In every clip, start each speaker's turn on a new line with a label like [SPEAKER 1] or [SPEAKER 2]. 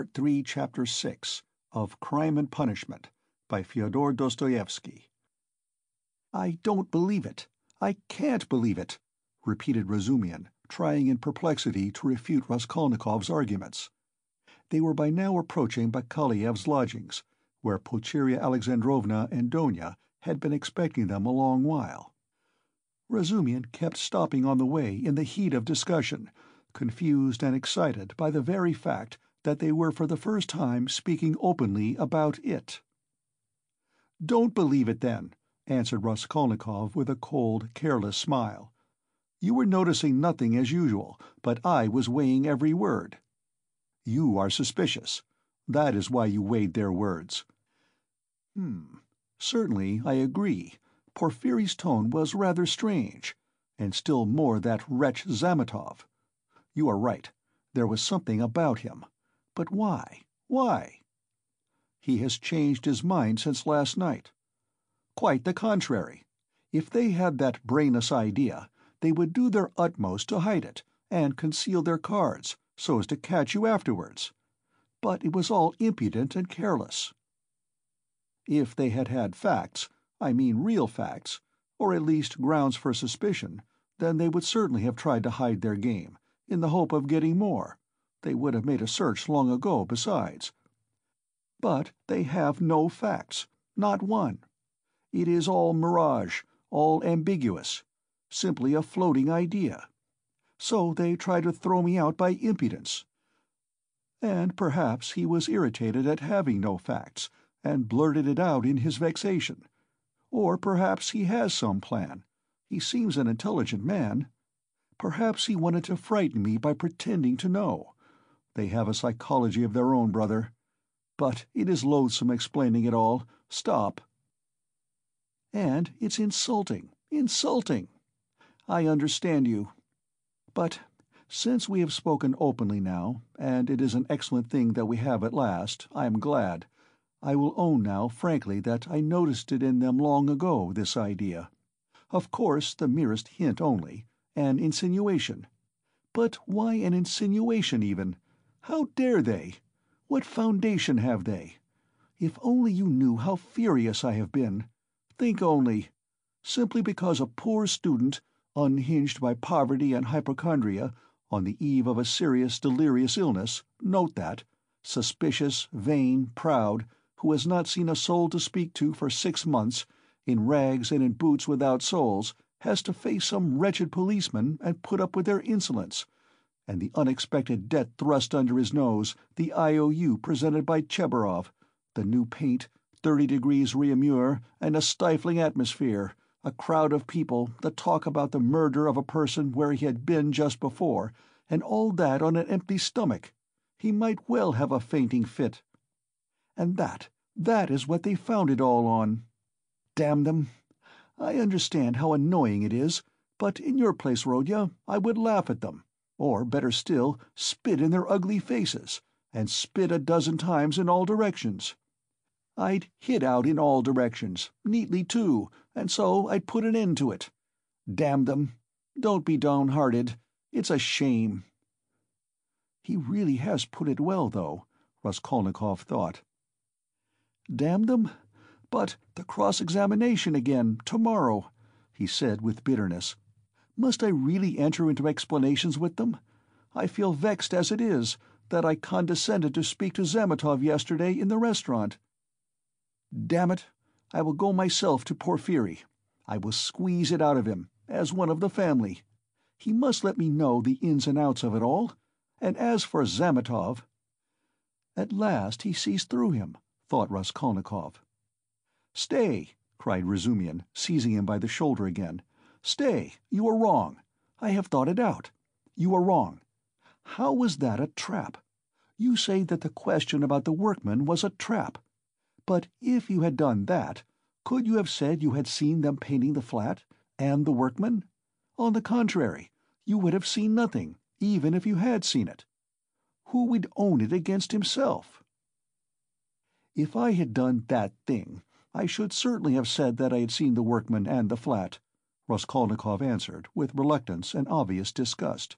[SPEAKER 1] Part 3, Chapter 6 of Crime and Punishment by Fyodor Dostoevsky "I don't believe it, I can't believe it," repeated Razumihin, trying in perplexity to refute Raskolnikov's arguments. They were by now approaching Bakaleyev's lodgings, where Pulcheria Alexandrovna and Dounia had been expecting them a long while. Razumihin kept stopping on the way in the heat of discussion, confused and excited by the very fact that they were for the first time speaking openly about it. "Don't believe it, then," answered Raskolnikov with a cold, careless smile. "You were noticing nothing as usual, but I was weighing every word. You are suspicious. That is why you weighed their words." "Hm. Certainly I agree, Porfiry's tone was rather strange, and still more that wretch Zametov. You are right, there was something about him. But why, why? He has changed his mind since last night. Quite the contrary. If they had that brainless idea, they would do their utmost to hide it, and conceal their cards, so as to catch you afterwards. But it was all impudent and careless. If they had had facts, I mean real facts, or at least grounds for suspicion, then they would certainly have tried to hide their game, in the hope of getting more. They would have made a search long ago, besides. But they have no facts, not one. It is all mirage, all ambiguous, simply a floating idea. So they try to throw me out by impudence. And perhaps he was irritated at having no facts, and blurted it out in his vexation. Or perhaps he has some plan. He seems an intelligent man. Perhaps he wanted to frighten me by pretending to know. They have a psychology of their own, brother. But it is loathsome explaining it all. Stop. And it's insulting, insulting. I understand you. But since we have spoken openly now, and it is an excellent thing that we have at last, I am glad. I will own now frankly that I noticed it in them long ago, this idea. Of course the merest hint only, an insinuation. But why an insinuation even? How dare they? What foundation have they? If only you knew how furious I have been! Think only! Simply because a poor student, unhinged by poverty and hypochondria, on the eve of a serious delirious illness, note that, suspicious, vain, proud, who has not seen a soul to speak to for six months, in rags and in boots without soles, has to face some wretched policeman and put up with their insolence and the unexpected debt thrust under his nose, the IOU presented by Tchebarov, the new paint, thirty degrees Réaumur, and a stifling atmosphere, a crowd of people, the talk about the murder of a person where he had been just before, and all that on an empty stomach. He might well have a fainting fit. And that, that is what they found it all on. Damn them! I understand how annoying it is, but in your place, Rodya, I would laugh at them or, better still, spit in their ugly faces, and spit a dozen times in all directions. I'd hit out in all directions, neatly too, and so I'd put an end to it. Damn them! Don't be downhearted. It's a shame. He really has put it well, though, Raskolnikov thought. Damn them! But the cross-examination again, tomorrow, he said with bitterness. Must I really enter into explanations with them? I feel vexed as it is, that I condescended to speak to Zametov yesterday in the restaurant. Damn it, I will go myself to Porfiry. I will squeeze it out of him, as one of the family. He must let me know the ins and outs of it all. And as for Zametov... At last he sees through him, thought Raskolnikov. Stay, cried Razumihin, seizing him by the shoulder again. Stay, you are wrong. I have thought it out. You are wrong. How was that a trap? You say that the question about the workmen was a trap. But if you had done that, could you have said you had seen them painting the flat, and the workmen? On the contrary, you would have seen nothing, even if you had seen it. Who would own it against himself? If I had done that thing, I should certainly have said that I had seen the workmen and the flat. Raskolnikov answered, with reluctance and obvious disgust.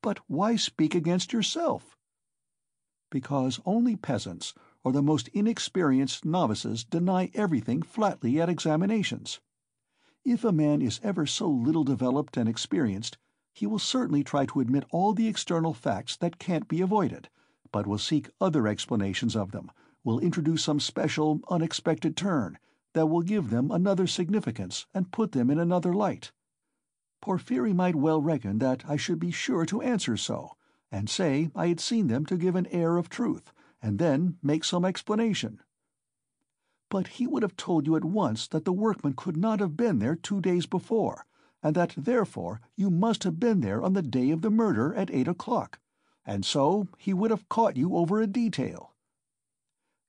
[SPEAKER 1] "But why speak against yourself?" because only peasants or the most inexperienced novices deny everything flatly at examinations. If a man is ever so little developed and experienced, he will certainly try to admit all the external facts that can't be avoided, but will seek other explanations of them, will introduce some special, unexpected turn, that will give them another significance and put them in another light. Porfiry might well reckon that I should be sure to answer so, and say I had seen them to give an air of truth, and then make some explanation. But he would have told you at once that the workman could not have been there two days before, and that therefore you must have been there on the day of the murder at eight o'clock, and so he would have caught you over a detail.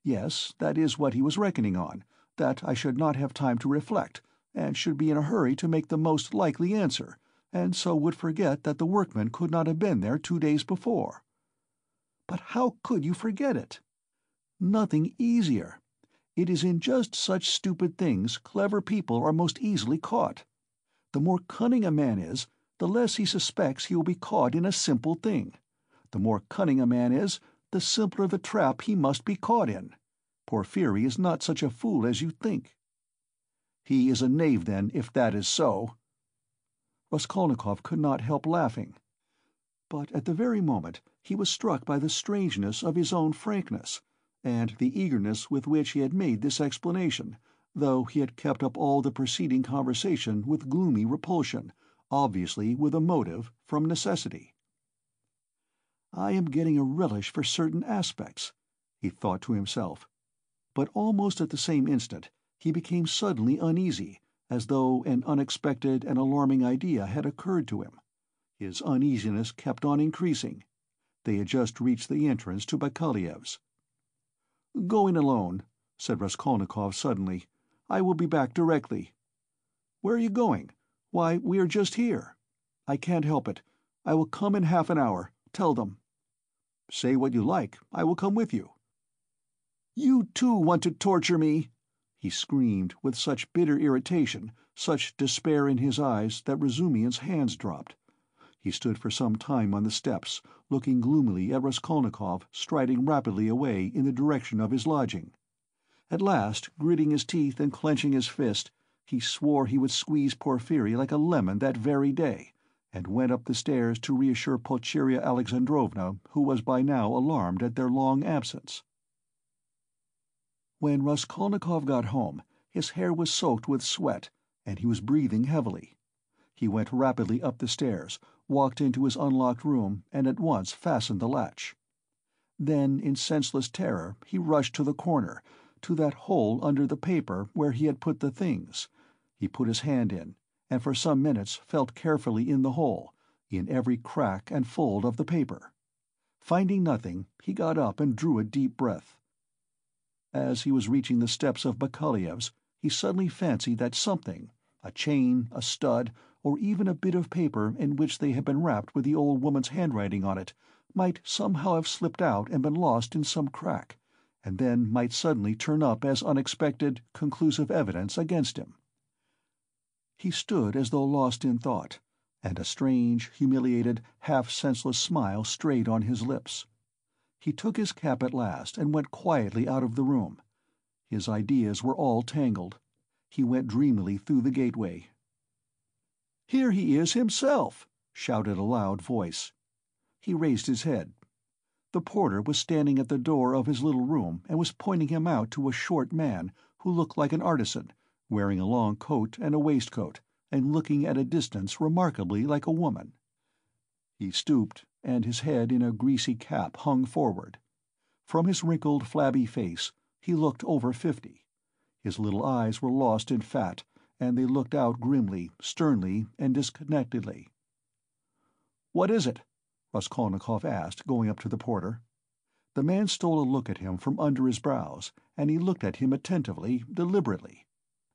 [SPEAKER 1] Yes, that is what he was reckoning on, that I should not have time to reflect, and should be in a hurry to make the most likely answer, and so would forget that the workman could not have been there two days before. But how could you forget it? Nothing easier. It is in just such stupid things clever people are most easily caught. The more cunning a man is, the less he suspects he will be caught in a simple thing. The more cunning a man is, the simpler the trap he must be caught in. Porfiry is not such a fool as you think." "He is a knave, then, if that is so." Raskolnikov could not help laughing. But at the very moment he was struck by the strangeness of his own frankness, and the eagerness with which he had made this explanation, though he had kept up all the preceding conversation with gloomy repulsion, obviously with a motive, from necessity. "I am getting a relish for certain aspects," he thought to himself but almost at the same instant he became suddenly uneasy, as though an unexpected and alarming idea had occurred to him. His uneasiness kept on increasing. They had just reached the entrance to Bakaleyev's. "Going alone," said Raskolnikov suddenly. "I will be back directly." "Where are you going? Why, we are just here." "I can't help it. I will come in half an hour. Tell them." "Say what you like. I will come with you." "You too want to torture me!" he screamed, with such bitter irritation, such despair in his eyes, that Razumihin's hands dropped. He stood for some time on the steps, looking gloomily at Raskolnikov striding rapidly away in the direction of his lodging. At last, gritting his teeth and clenching his fist, he swore he would squeeze Porfiry like a lemon that very day, and went up the stairs to reassure Pulcheria Alexandrovna, who was by now alarmed at their long absence. When Raskolnikov got home, his hair was soaked with sweat, and he was breathing heavily. He went rapidly up the stairs, walked into his unlocked room, and at once fastened the latch. Then, in senseless terror, he rushed to the corner, to that hole under the paper where he had put the things. He put his hand in, and for some minutes felt carefully in the hole, in every crack and fold of the paper. Finding nothing, he got up and drew a deep breath. As he was reaching the steps of Bakaleyev's, he suddenly fancied that something—a chain, a stud, or even a bit of paper in which they had been wrapped with the old woman's handwriting on it—might somehow have slipped out and been lost in some crack, and then might suddenly turn up as unexpected, conclusive evidence against him. He stood as though lost in thought, and a strange, humiliated, half senseless smile strayed on his lips. He took his cap at last and went quietly out of the room. His ideas were all tangled. He went dreamily through the gateway. "Here he is himself!" shouted a loud voice. He raised his head. The porter was standing at the door of his little room and was pointing him out to a short man who looked like an artisan, wearing a long coat and a waistcoat, and looking at a distance remarkably like a woman. He stooped and his head in a greasy cap hung forward. From his wrinkled, flabby face he looked over fifty. His little eyes were lost in fat, and they looked out grimly, sternly, and disconnectedly. "What is it?" Raskolnikov asked, going up to the porter. The man stole a look at him from under his brows, and he looked at him attentively, deliberately.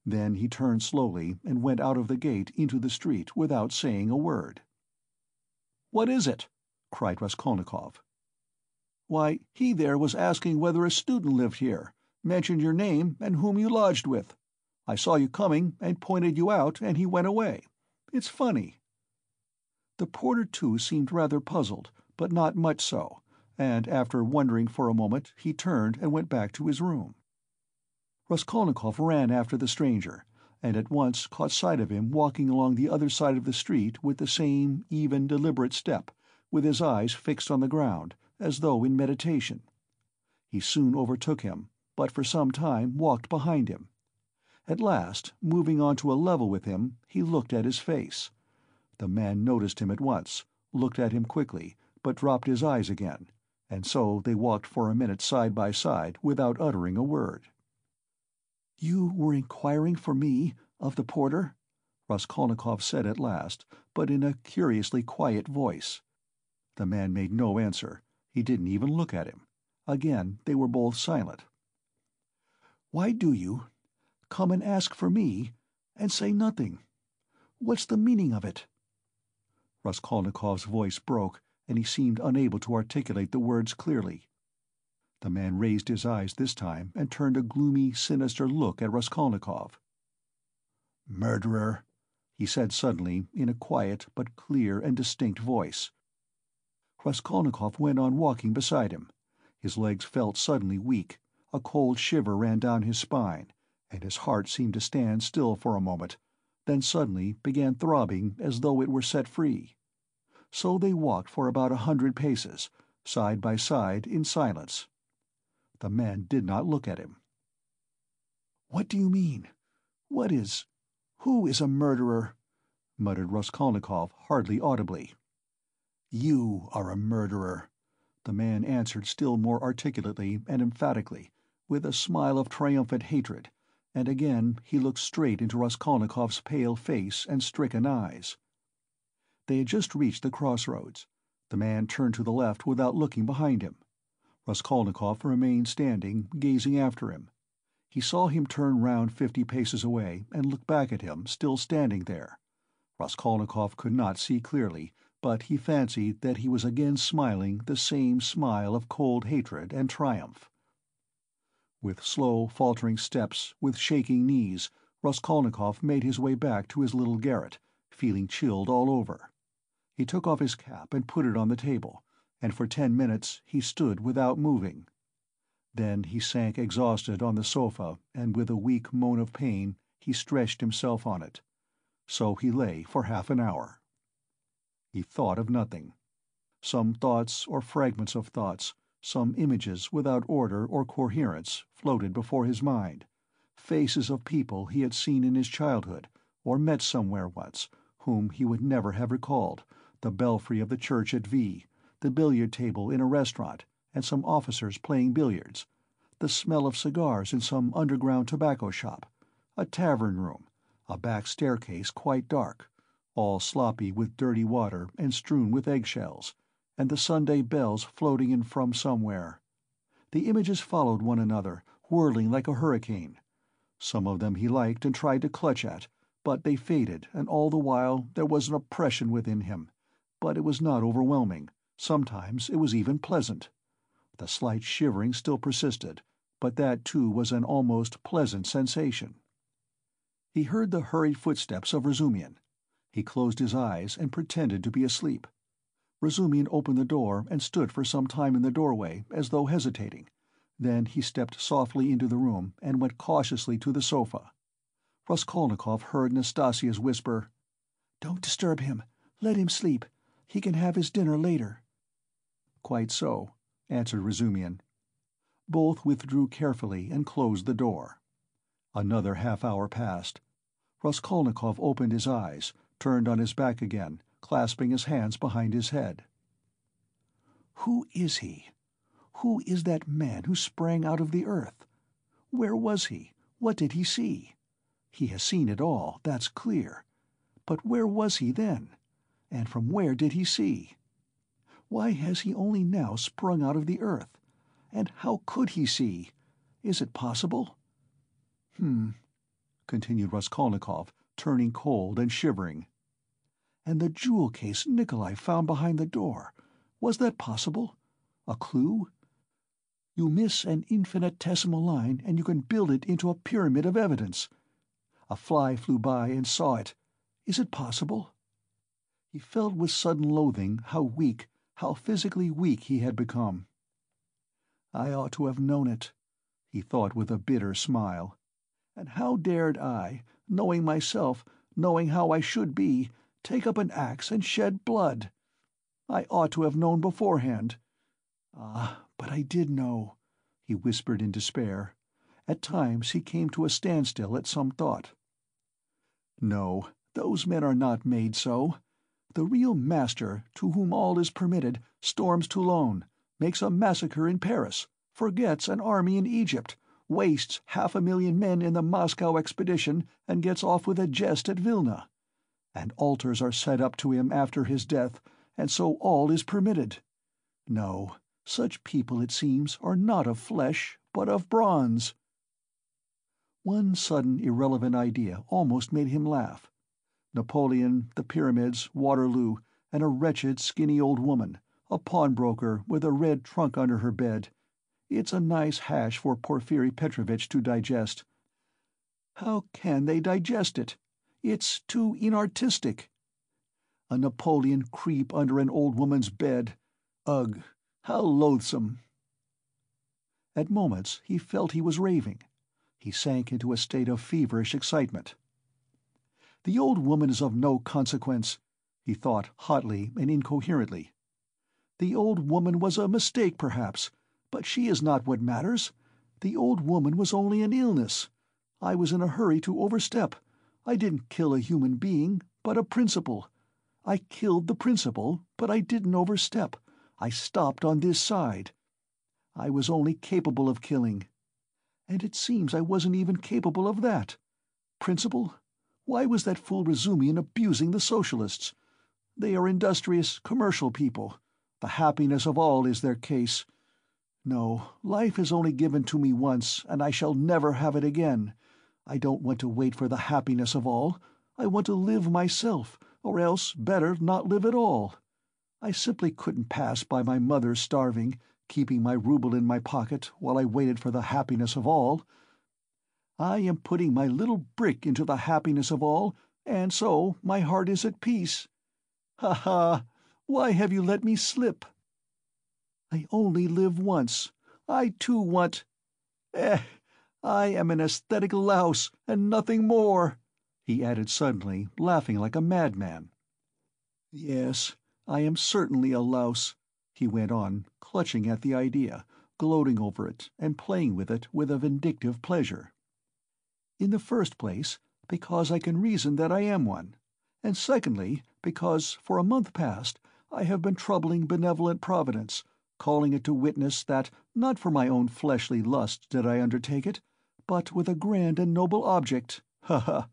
[SPEAKER 1] Then he turned slowly and went out of the gate into the street without saying a word. "What is it?" Cried Raskolnikov. "Why, he there was asking whether a student lived here, mentioned your name and whom you lodged with. I saw you coming, and pointed you out, and he went away. It's funny." The porter, too, seemed rather puzzled, but not much so, and after wondering for a moment he turned and went back to his room. Raskolnikov ran after the stranger, and at once caught sight of him walking along the other side of the street with the same even, deliberate step, with his eyes fixed on the ground, as though in meditation. He soon overtook him, but for some time walked behind him. At last, moving on to a level with him, he looked at his face. The man noticed him at once, looked at him quickly, but dropped his eyes again, and so they walked for a minute side by side without uttering a word. "You were inquiring for me, of the porter?" Raskolnikov said at last, but in a curiously quiet voice. The man made no answer, he didn't even look at him. Again they were both silent. "Why do you come and ask for me, and say nothing? What's the meaning of it?" Raskolnikov's voice broke, and he seemed unable to articulate the words clearly. The man raised his eyes this time and turned a gloomy, sinister look at Raskolnikov. "Murderer," he said suddenly, in a quiet but clear and distinct voice. Raskolnikov went on walking beside him. His legs felt suddenly weak, a cold shiver ran down his spine, and his heart seemed to stand still for a moment, then suddenly began throbbing as though it were set free. So they walked for about a hundred paces, side by side in silence. The man did not look at him. "What do you mean? What is... who is a murderer?" muttered Raskolnikov, hardly audibly. "You are a murderer," the man answered still more articulately and emphatically, with a smile of triumphant hatred, and again he looked straight into Raskolnikov's pale face and stricken eyes. They had just reached the crossroads. The man turned to the left without looking behind him. Raskolnikov remained standing, gazing after him. He saw him turn round fifty paces away and look back at him, still standing there. Raskolnikov could not see clearly, but he fancied that he was again smiling the same smile of cold hatred and triumph. With slow, faltering steps, with shaking knees, Raskolnikov made his way back to his little garret, feeling chilled all over. He took off his cap and put it on the table and for ten minutes he stood without moving. Then he sank exhausted on the sofa and with a weak moan of pain he stretched himself on it. So he lay for half an hour. He thought of nothing. Some thoughts or fragments of thoughts, some images without order or coherence, floated before his mind, faces of people he had seen in his childhood, or met somewhere once, whom he would never have recalled, the belfry of the church at V, the billiard table in a restaurant, and some officers playing billiards, the smell of cigars in some underground tobacco shop, a tavern room, a back staircase quite dark, all sloppy with dirty water and strewn with eggshells, and the Sunday bells floating in from somewhere. The images followed one another, whirling like a hurricane. Some of them he liked and tried to clutch at, but they faded and all the while there was an oppression within him, but it was not overwhelming Sometimes it was even pleasant. The slight shivering still persisted, but that too was an almost pleasant sensation. He heard the hurried footsteps of Razumihin. He closed his eyes and pretended to be asleep. Razumihin opened the door and stood for some time in the doorway, as though hesitating. Then he stepped softly into the room and went cautiously to the sofa. Raskolnikov heard Nastasia's whisper, "Don't disturb him. Let him sleep. He can have his dinner later." "Quite so," answered Razumihin. Both withdrew carefully and closed the door. Another half hour passed. Raskolnikov opened his eyes, turned on his back again, clasping his hands behind his head. Who is he? Who is that man who sprang out of the earth? Where was he? What did he see? He has seen it all, that's clear. But where was he then? And from where did he see? Why has he only now sprung out of the earth? And how could he see? Is it possible? Hmm, continued Raskolnikov, turning cold and shivering. And the jewel case Nikolai found behind the door, was that possible? A clue? You miss an infinitesimal line and you can build it into a pyramid of evidence. A fly flew by and saw it. Is it possible? He felt with sudden loathing how weak, how physically weak he had become. I ought to have known it, he thought with a bitter smile. And how dared I, knowing myself, knowing how I should be, take up an axe and shed blood? I ought to have known beforehand. Ah, but I did know, he whispered in despair. At times he came to a standstill at some thought. No, those men are not made so. The real master, to whom all is permitted, storms Toulon, makes a massacre in Paris, forgets an army in Egypt, wastes half a million men in the Moscow expedition, and gets off with a jest at Vilna. And altars are set up to him after his death, and so all is permitted. No, such people, it seems, are not of flesh, but of bronze. One sudden irrelevant idea almost made him laugh. Napoleon, the Pyramids, Waterloo, and a wretched, skinny old woman, a pawnbroker with a red trunk under her bed. It's a nice hash for Porfiry Petrovitch to digest. How can they digest it? It's too inartistic. A Napoleon creep under an old woman's bed. Ugh, how loathsome! At moments he felt he was raving. He sank into a state of feverish excitement. The old woman is of no consequence, he thought hotly and incoherently. The old woman was a mistake, perhaps, but she is not what matters. The old woman was only an illness. I was in a hurry to overstep. I didn't kill a human being, but a principle. I killed the principle, but I didn't overstep. I stopped on this side. I was only capable of killing. And it seems I wasn't even capable of that. Principle? Why was that fool Razumihin abusing the Socialists? They are industrious, commercial people. The happiness of all is their case. No, life is only given to me once, and I shall never have it again. I don't want to wait for the happiness of all. I want to live myself, or else, better, not live at all. I simply couldn't pass by my mother starving, keeping my rouble in my pocket while I waited for the happiness of all. I am putting my little brick into the happiness of all, and so my heart is at peace. Ha ha! Why have you let me slip? I only live once. I too want... Eh, I am an aesthetic louse, and nothing more," he added suddenly, laughing like a madman. "Yes, I am certainly a louse," he went on, clutching at the idea, gloating over it, and playing with it with a vindictive pleasure. "In the first place, because I can reason that I am one, and secondly, because, for a month past, I have been troubling benevolent Providence, calling it to witness that not for my own fleshly lust did I undertake it, but with a grand and noble object, ha ha!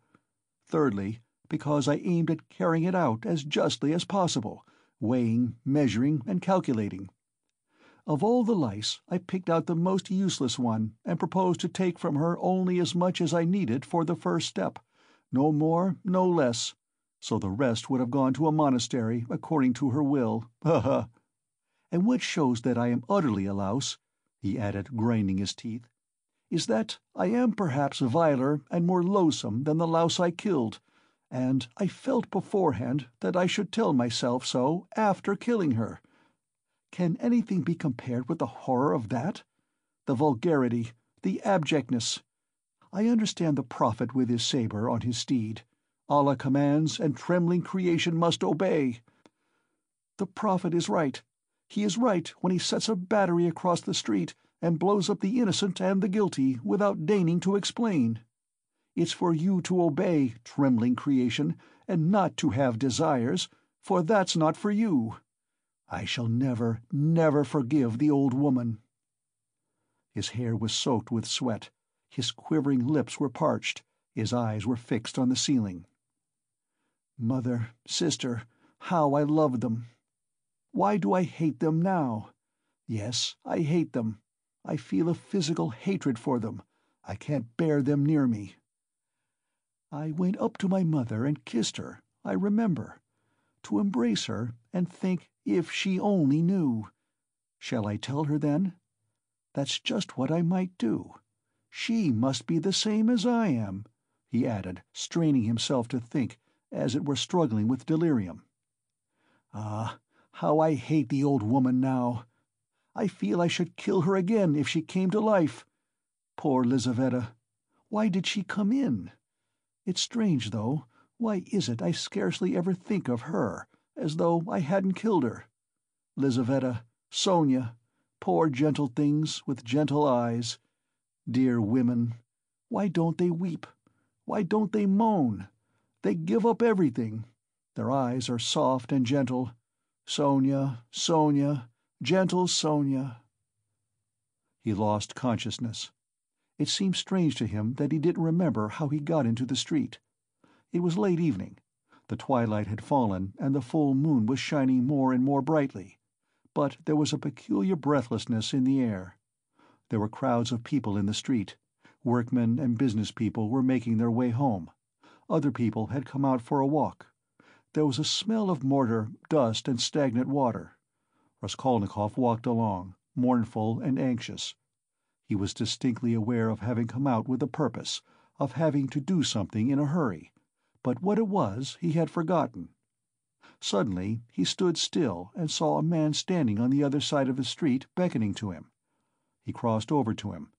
[SPEAKER 1] Thirdly, because I aimed at carrying it out as justly as possible, weighing, measuring, and calculating. Of all the lice I picked out the most useless one, and proposed to take from her only as much as I needed for the first step, no more, no less, so the rest would have gone to a monastery, according to her will, ha ha! And which shows that I am utterly a louse," he added, grinding his teeth, "is that I am perhaps viler and more loathsome than the louse I killed, and I felt beforehand that I should tell myself so after killing her. Can anything be compared with the horror of that? The vulgarity, the abjectness! I understand the prophet with his sabre on his steed. Allah commands, and trembling creation must obey. The prophet is right. He is right when he sets a battery across the street and blows up the innocent and the guilty without deigning to explain. It's for you to obey, trembling creation, and not to have desires, for that's not for you. I shall never, never forgive the old woman." His hair was soaked with sweat, his quivering lips were parched, his eyes were fixed on the ceiling. Mother, sister, how I loved them! Why do I hate them now? Yes, I hate them. I feel a physical hatred for them. I can't bear them near me. I went up to my mother and kissed her, I remember. To embrace her and think if she only knew. Shall I tell her then? That's just what I might do. She must be the same as I am, he added, straining himself to think, as it were struggling with delirium. Ah, how I hate the old woman now! I feel I should kill her again if she came to life. Poor Lizaveta! Why did she come in? It's strange, though, why is it I scarcely ever think of her, as though I hadn't killed her? Lizaveta, Sonia, poor gentle things with gentle eyes. Dear women, why don't they weep? Why don't they moan? They give up everything. Their eyes are soft and gentle. Sonia, Sonia, gentle Sonia. He lost consciousness. It seemed strange to him that he didn't remember how he got into the street. It was late evening. The twilight had fallen and the full moon was shining more and more brightly, but there was a peculiar breathlessness in the air. There were crowds of people in the street. Workmen and business people were making their way home. Other people had come out for a walk. There was a smell of mortar, dust and stagnant water. Raskolnikov walked along, mournful and anxious. He was distinctly aware of having come out with a purpose, of having to do something in a hurry, but what it was he had forgotten. Suddenly he stood still and saw a man standing on the other side of the street beckoning to him. He crossed over to him,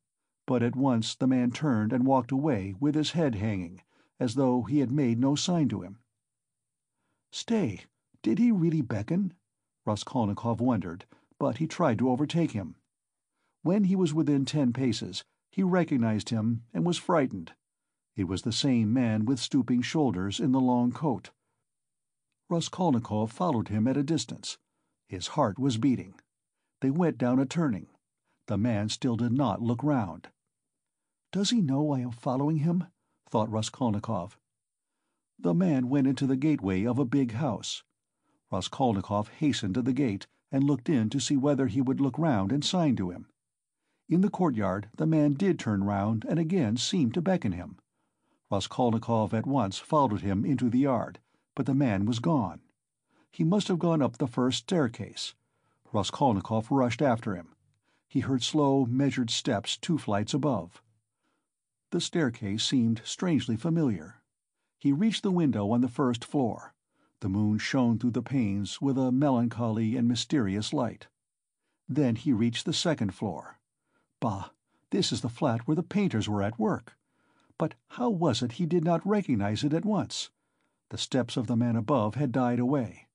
[SPEAKER 1] but at once the man turned and walked away with his head hanging, as though he had made no sign to him. Stay, did he really beckon? Raskolnikov wondered, but he tried to overtake him. When he was within ten paces, he recognized him and was frightened. It was the same man with stooping shoulders in the long coat. Raskolnikov followed him at a distance. His heart was beating. They went down a turning. The man still did not look round. "Does he know I am following him?" thought Raskolnikov. The man went into the gateway of a big house. Raskolnikov hastened to the gate and looked in to see whether he would look round and sign to him. In the courtyard the man did turn round and again seemed to beckon him. Raskolnikov at once followed him into the yard, but the man was gone. He must have gone up the first staircase. Raskolnikov rushed after him. He heard slow, measured steps two flights above. The staircase seemed strangely familiar. He reached the window on the first floor. The moon shone through the panes with a melancholy and mysterious light. Then he reached the second floor. Bah! This is the flat where the painters were at work. But how was it he did not recognize it at once? The steps of the man above had died away.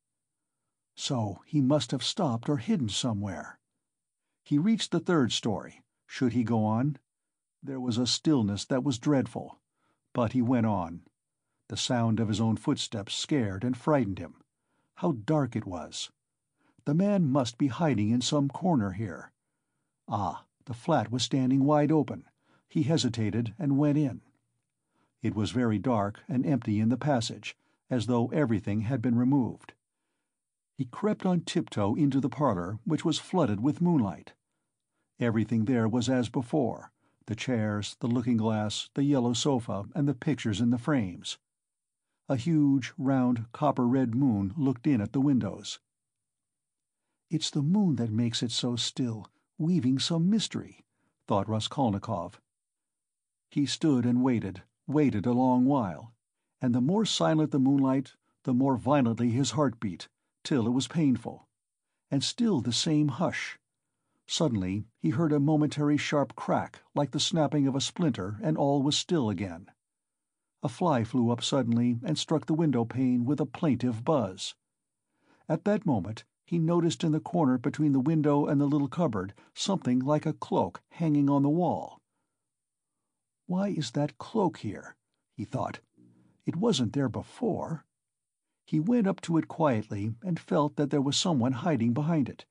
[SPEAKER 1] So he must have stopped or hidden somewhere. He reached the third story. Should he go on? There was a stillness that was dreadful. But he went on. The sound of his own footsteps scared and frightened him. How dark it was! The man must be hiding in some corner here. Ah, the flat was standing wide open. He hesitated and went in. It was very dark and empty in the passage, as though everything had been removed. He crept on tiptoe into the parlour, which was flooded with moonlight. Everything there was as before the chairs, the looking glass, the yellow sofa, and the pictures in the frames. A huge, round, copper red moon looked in at the windows. "It's the moon that makes it so still, weaving some mystery," thought Raskolnikov. He stood and waited, waited a long while, and the more silent the moonlight, the more violently his heart beat, till it was painful. And still the same hush. Suddenly he heard a momentary sharp crack like the snapping of a splinter and all was still again. A fly flew up suddenly and struck the window pane with a plaintive buzz. At that moment he noticed in the corner between the window and the little cupboard something like a cloak hanging on the wall. Why is that cloak here? he thought. It wasn't there before. He went up to it quietly and felt that there was someone hiding behind it.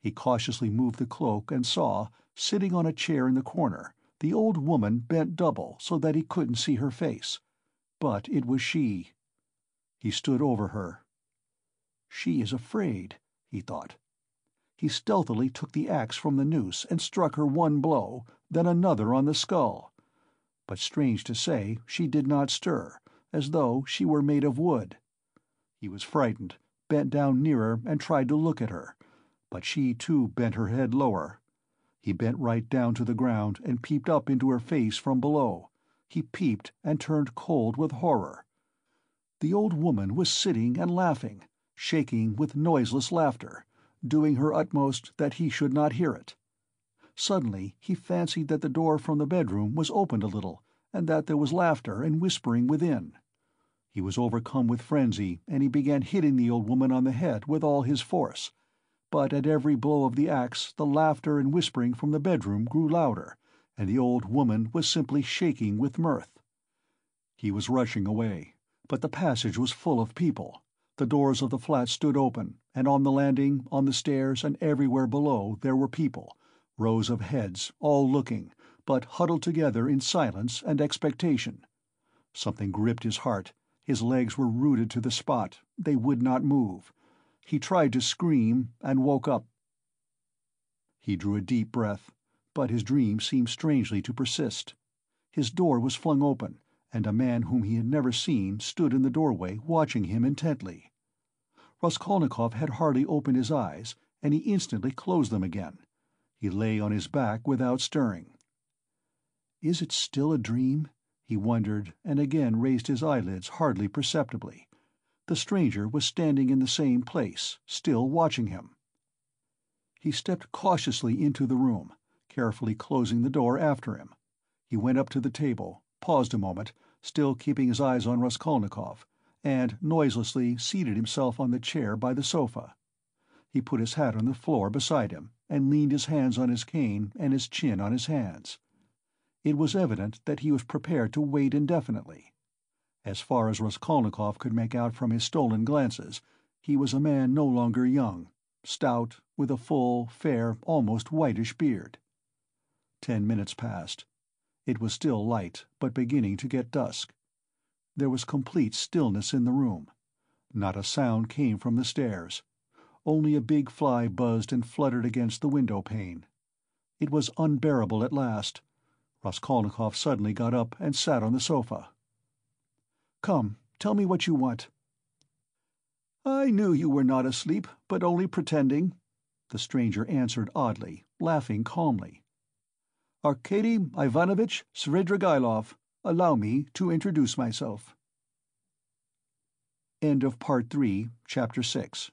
[SPEAKER 1] He cautiously moved the cloak and saw, sitting on a chair in the corner, the old woman bent double so that he couldn't see her face. But it was she. He stood over her. She is afraid, he thought. He stealthily took the axe from the noose and struck her one blow, then another on the skull but strange to say she did not stir, as though she were made of wood. He was frightened, bent down nearer and tried to look at her, but she too bent her head lower. He bent right down to the ground and peeped up into her face from below. He peeped and turned cold with horror. The old woman was sitting and laughing. shaking with noiseless laughter, doing her utmost that he should not hear it. Suddenly he fancied that the door from the bedroom was opened a little, and that there was laughter and whispering within. He was overcome with frenzy, and he began hitting the old woman on the head with all his force. But at every blow of the axe the laughter and whispering from the bedroom grew louder, and the old woman was simply shaking with mirth. He was rushing away, but the passage was full of people. The doors of the flat stood open, and on the landing, on the stairs, and everywhere below there were people, rows of heads, all looking, but huddled together in silence and expectation. Something gripped his heart, his legs were rooted to the spot, they would not move. He tried to scream, and woke up. He drew a deep breath, but his dream seemed strangely to persist. His door was flung open, and a man whom he had never seen stood in the doorway watching him intently. Raskolnikov had hardly opened his eyes, and he instantly closed them again. He lay on his back without stirring. "Is it still a dream?" he wondered, and again raised his eyelids hardly perceptibly. The stranger was standing in the same place, still watching him. He stepped cautiously into the room, carefully closing the door after him. He went up to the table, paused a moment, still keeping his eyes on Raskolnikov, and noiselessly seated himself on the chair by the sofa. He put his hat on the floor beside him, and leaned his hands on his cane and his chin on his hands. It was evident that he was prepared to wait indefinitely. As far as Raskolnikov could make out from his stolen glances, he was a man no longer young, stout, with a full, fair, almost whitish beard. Ten minutes passed. It was still light, but beginning to get dusk. There was complete stillness in the room. Not a sound came from the stairs. Only a big fly buzzed and fluttered against the window pane. It was unbearable at last. Raskolnikov suddenly got up and sat on the sofa. "Come, tell me what you want." "I knew you were not asleep, but only pretending," the stranger answered oddly, laughing calmly. "Arkady Ivanovitch Svidrigaïlov. Allow me to introduce myself. End of Part 3, Chapter 6